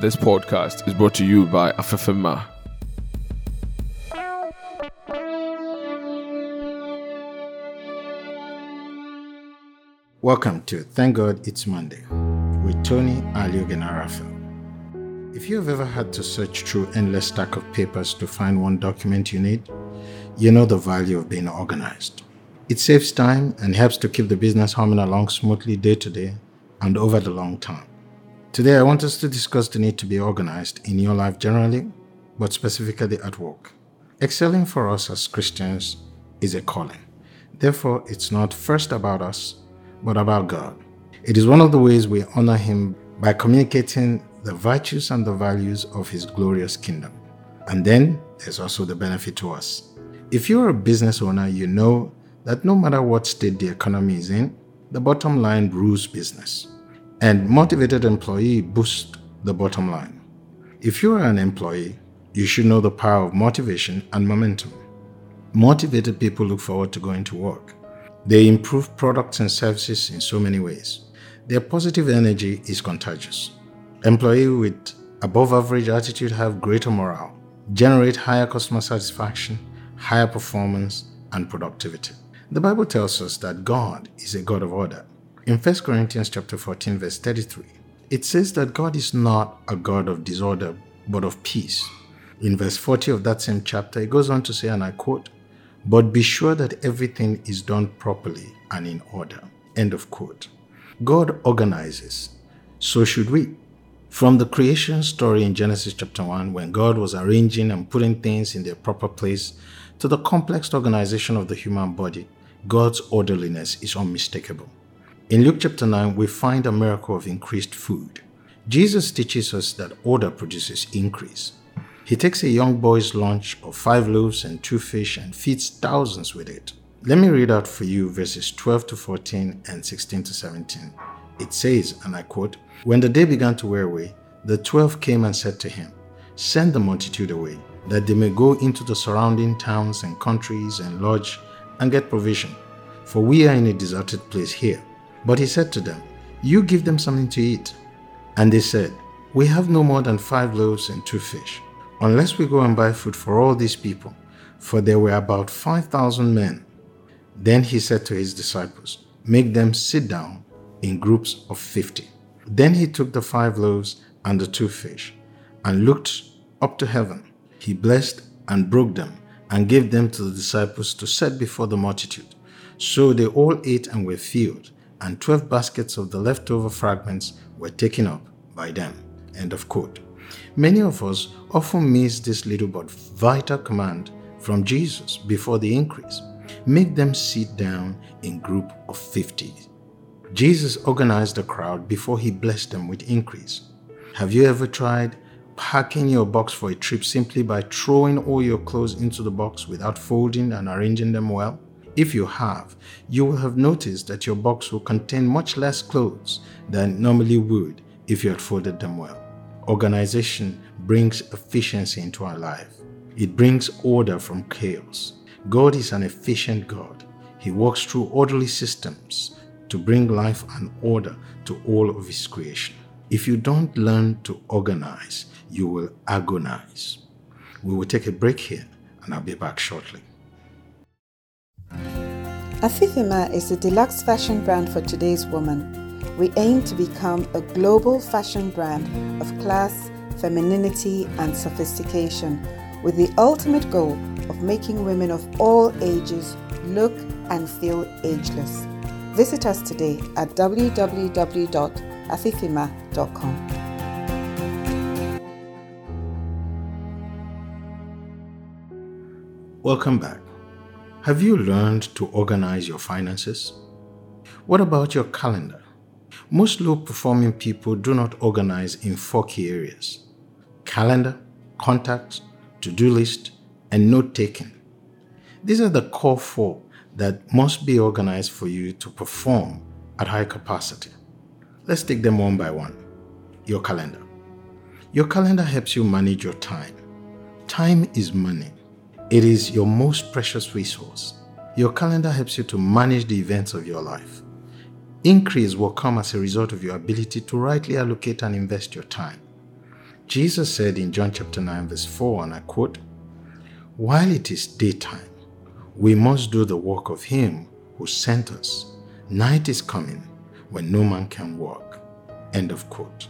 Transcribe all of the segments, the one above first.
This podcast is brought to you by Afefema. Welcome to Thank God It's Monday with Tony Raphael. If you have ever had to search through endless stack of papers to find one document you need, you know the value of being organized. It saves time and helps to keep the business humming along smoothly day to day and over the long term. Today, I want us to discuss the need to be organized in your life generally, but specifically at work. Excelling for us as Christians is a calling. Therefore, it's not first about us, but about God. It is one of the ways we honor Him by communicating the virtues and the values of His glorious kingdom. And then there's also the benefit to us. If you're a business owner, you know that no matter what state the economy is in, the bottom line rules business. And motivated employee boosts the bottom line. If you are an employee, you should know the power of motivation and momentum. Motivated people look forward to going to work. They improve products and services in so many ways. Their positive energy is contagious. Employees with above average attitude have greater morale, generate higher customer satisfaction, higher performance, and productivity. The Bible tells us that God is a God of order. In 1 Corinthians chapter 14 verse 33, it says that God is not a God of disorder but of peace. In verse 40 of that same chapter, it goes on to say, and I quote, but be sure that everything is done properly and in order. End of quote. God organizes. So should we. From the creation story in Genesis chapter 1, when God was arranging and putting things in their proper place, to the complex organization of the human body, God's orderliness is unmistakable. In Luke chapter 9, we find a miracle of increased food. Jesus teaches us that order produces increase. He takes a young boy's lunch of five loaves and two fish and feeds thousands with it. Let me read out for you verses 12 to 14 and 16 to 17. It says, and I quote, When the day began to wear away, the twelve came and said to him, Send the multitude away, that they may go into the surrounding towns and countries and lodge and get provision, for we are in a deserted place here. But he said to them, You give them something to eat. And they said, We have no more than five loaves and two fish unless we go and buy food for all these people, for there were about 5,000 men. Then he said to his disciples, Make them sit down in groups of 50. Then he took the five loaves and the two fish, and looked up to heaven. He blessed and broke them, and gave them to the disciples to set before the multitude. So they all ate and were filled, and twelve baskets of the leftover fragments were taken up by them. End of quote. Many of us often miss this little but vital command from Jesus before the increase. Make them sit down in group of 50. Jesus organized the crowd before he blessed them with increase. Have you ever tried packing your box for a trip simply by throwing all your clothes into the box without folding and arranging them well? If you have, you will have noticed that your box will contain much less clothes than normally would if you had folded them well. Organization brings efficiency into our life. It brings order from chaos. God is an efficient God. He works through orderly systems to bring life and order to all of His creation. If you don't learn to organize, you will agonize. We will take a break here and I'll be back shortly. Afifima is the deluxe fashion brand for today's woman. We aim to become a global fashion brand of class, femininity, and sophistication with the ultimate goal of making women of all ages look and feel ageless. Visit us today at www.afifima.com. Welcome back. Have you learned to organize your finances? What about your calendar? Most low performing people do not organize in four key areas calendar, contacts, to do list, and note taking. These are the core four that must be organized for you to perform at high capacity. Let's take them one by one. Your calendar. Your calendar helps you manage your time. Time is money, it is your most precious resource. Your calendar helps you to manage the events of your life. Increase will come as a result of your ability to rightly allocate and invest your time. Jesus said in John chapter 9, verse 4, and I quote, While it is daytime, we must do the work of him who sent us. Night is coming when no man can work. End of quote.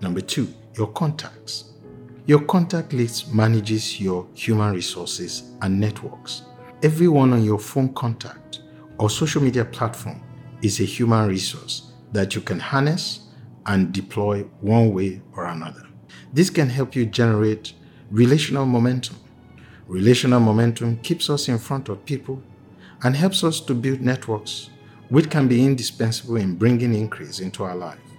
Number two, your contacts. Your contact list manages your human resources and networks. Everyone on your phone contact or social media platform is a human resource that you can harness and deploy one way or another. This can help you generate relational momentum. Relational momentum keeps us in front of people and helps us to build networks, which can be indispensable in bringing increase into our life.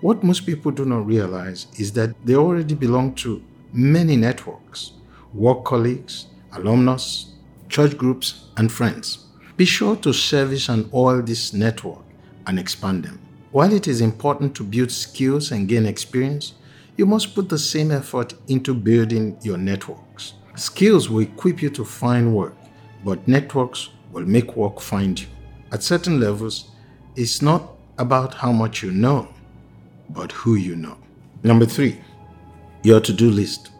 What most people do not realize is that they already belong to many networks work colleagues, alumnus, church groups, and friends. Be sure to service and oil this network and expand them. While it is important to build skills and gain experience, you must put the same effort into building your networks. Skills will equip you to find work, but networks will make work find you. At certain levels, it's not about how much you know, but who you know. Number three, your to do list.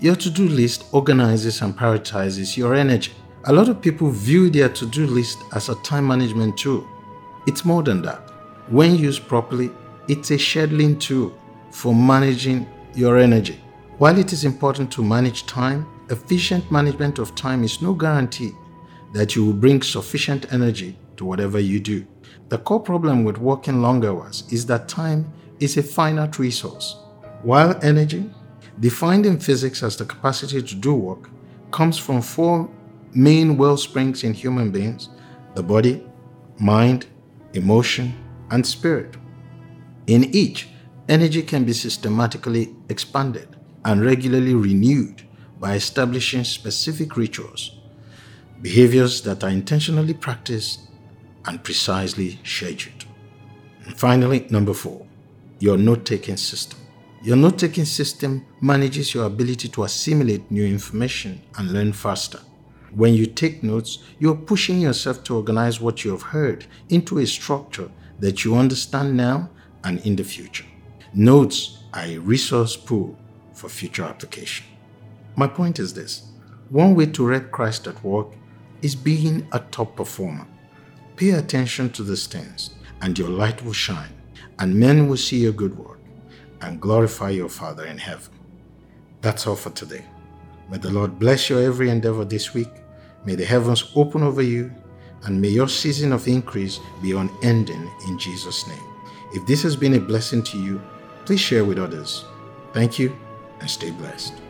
Your to do list organizes and prioritizes your energy. A lot of people view their to do list as a time management tool. It's more than that. When used properly, it's a scheduling tool for managing your energy. While it is important to manage time, efficient management of time is no guarantee that you will bring sufficient energy to whatever you do. The core problem with working long hours is that time is a finite resource, while energy, defined in physics as the capacity to do work, comes from four main well springs in human beings the body, mind, emotion, and spirit. In each, energy can be systematically expanded and regularly renewed by establishing specific rituals, behaviors that are intentionally practiced and precisely scheduled. And finally, number four, your note taking system. Your note taking system manages your ability to assimilate new information and learn faster. When you take notes, you're pushing yourself to organize what you have heard into a structure that you understand now and in the future. Notes are a resource pool for future application. My point is this one way to wreck Christ at work is being a top performer. Pay attention to these things, and your light will shine and men will see your good work and glorify your Father in heaven. That's all for today. May the Lord bless your every endeavor this week. May the heavens open over you, and may your season of increase be unending in Jesus' name. If this has been a blessing to you, please share with others. Thank you and stay blessed.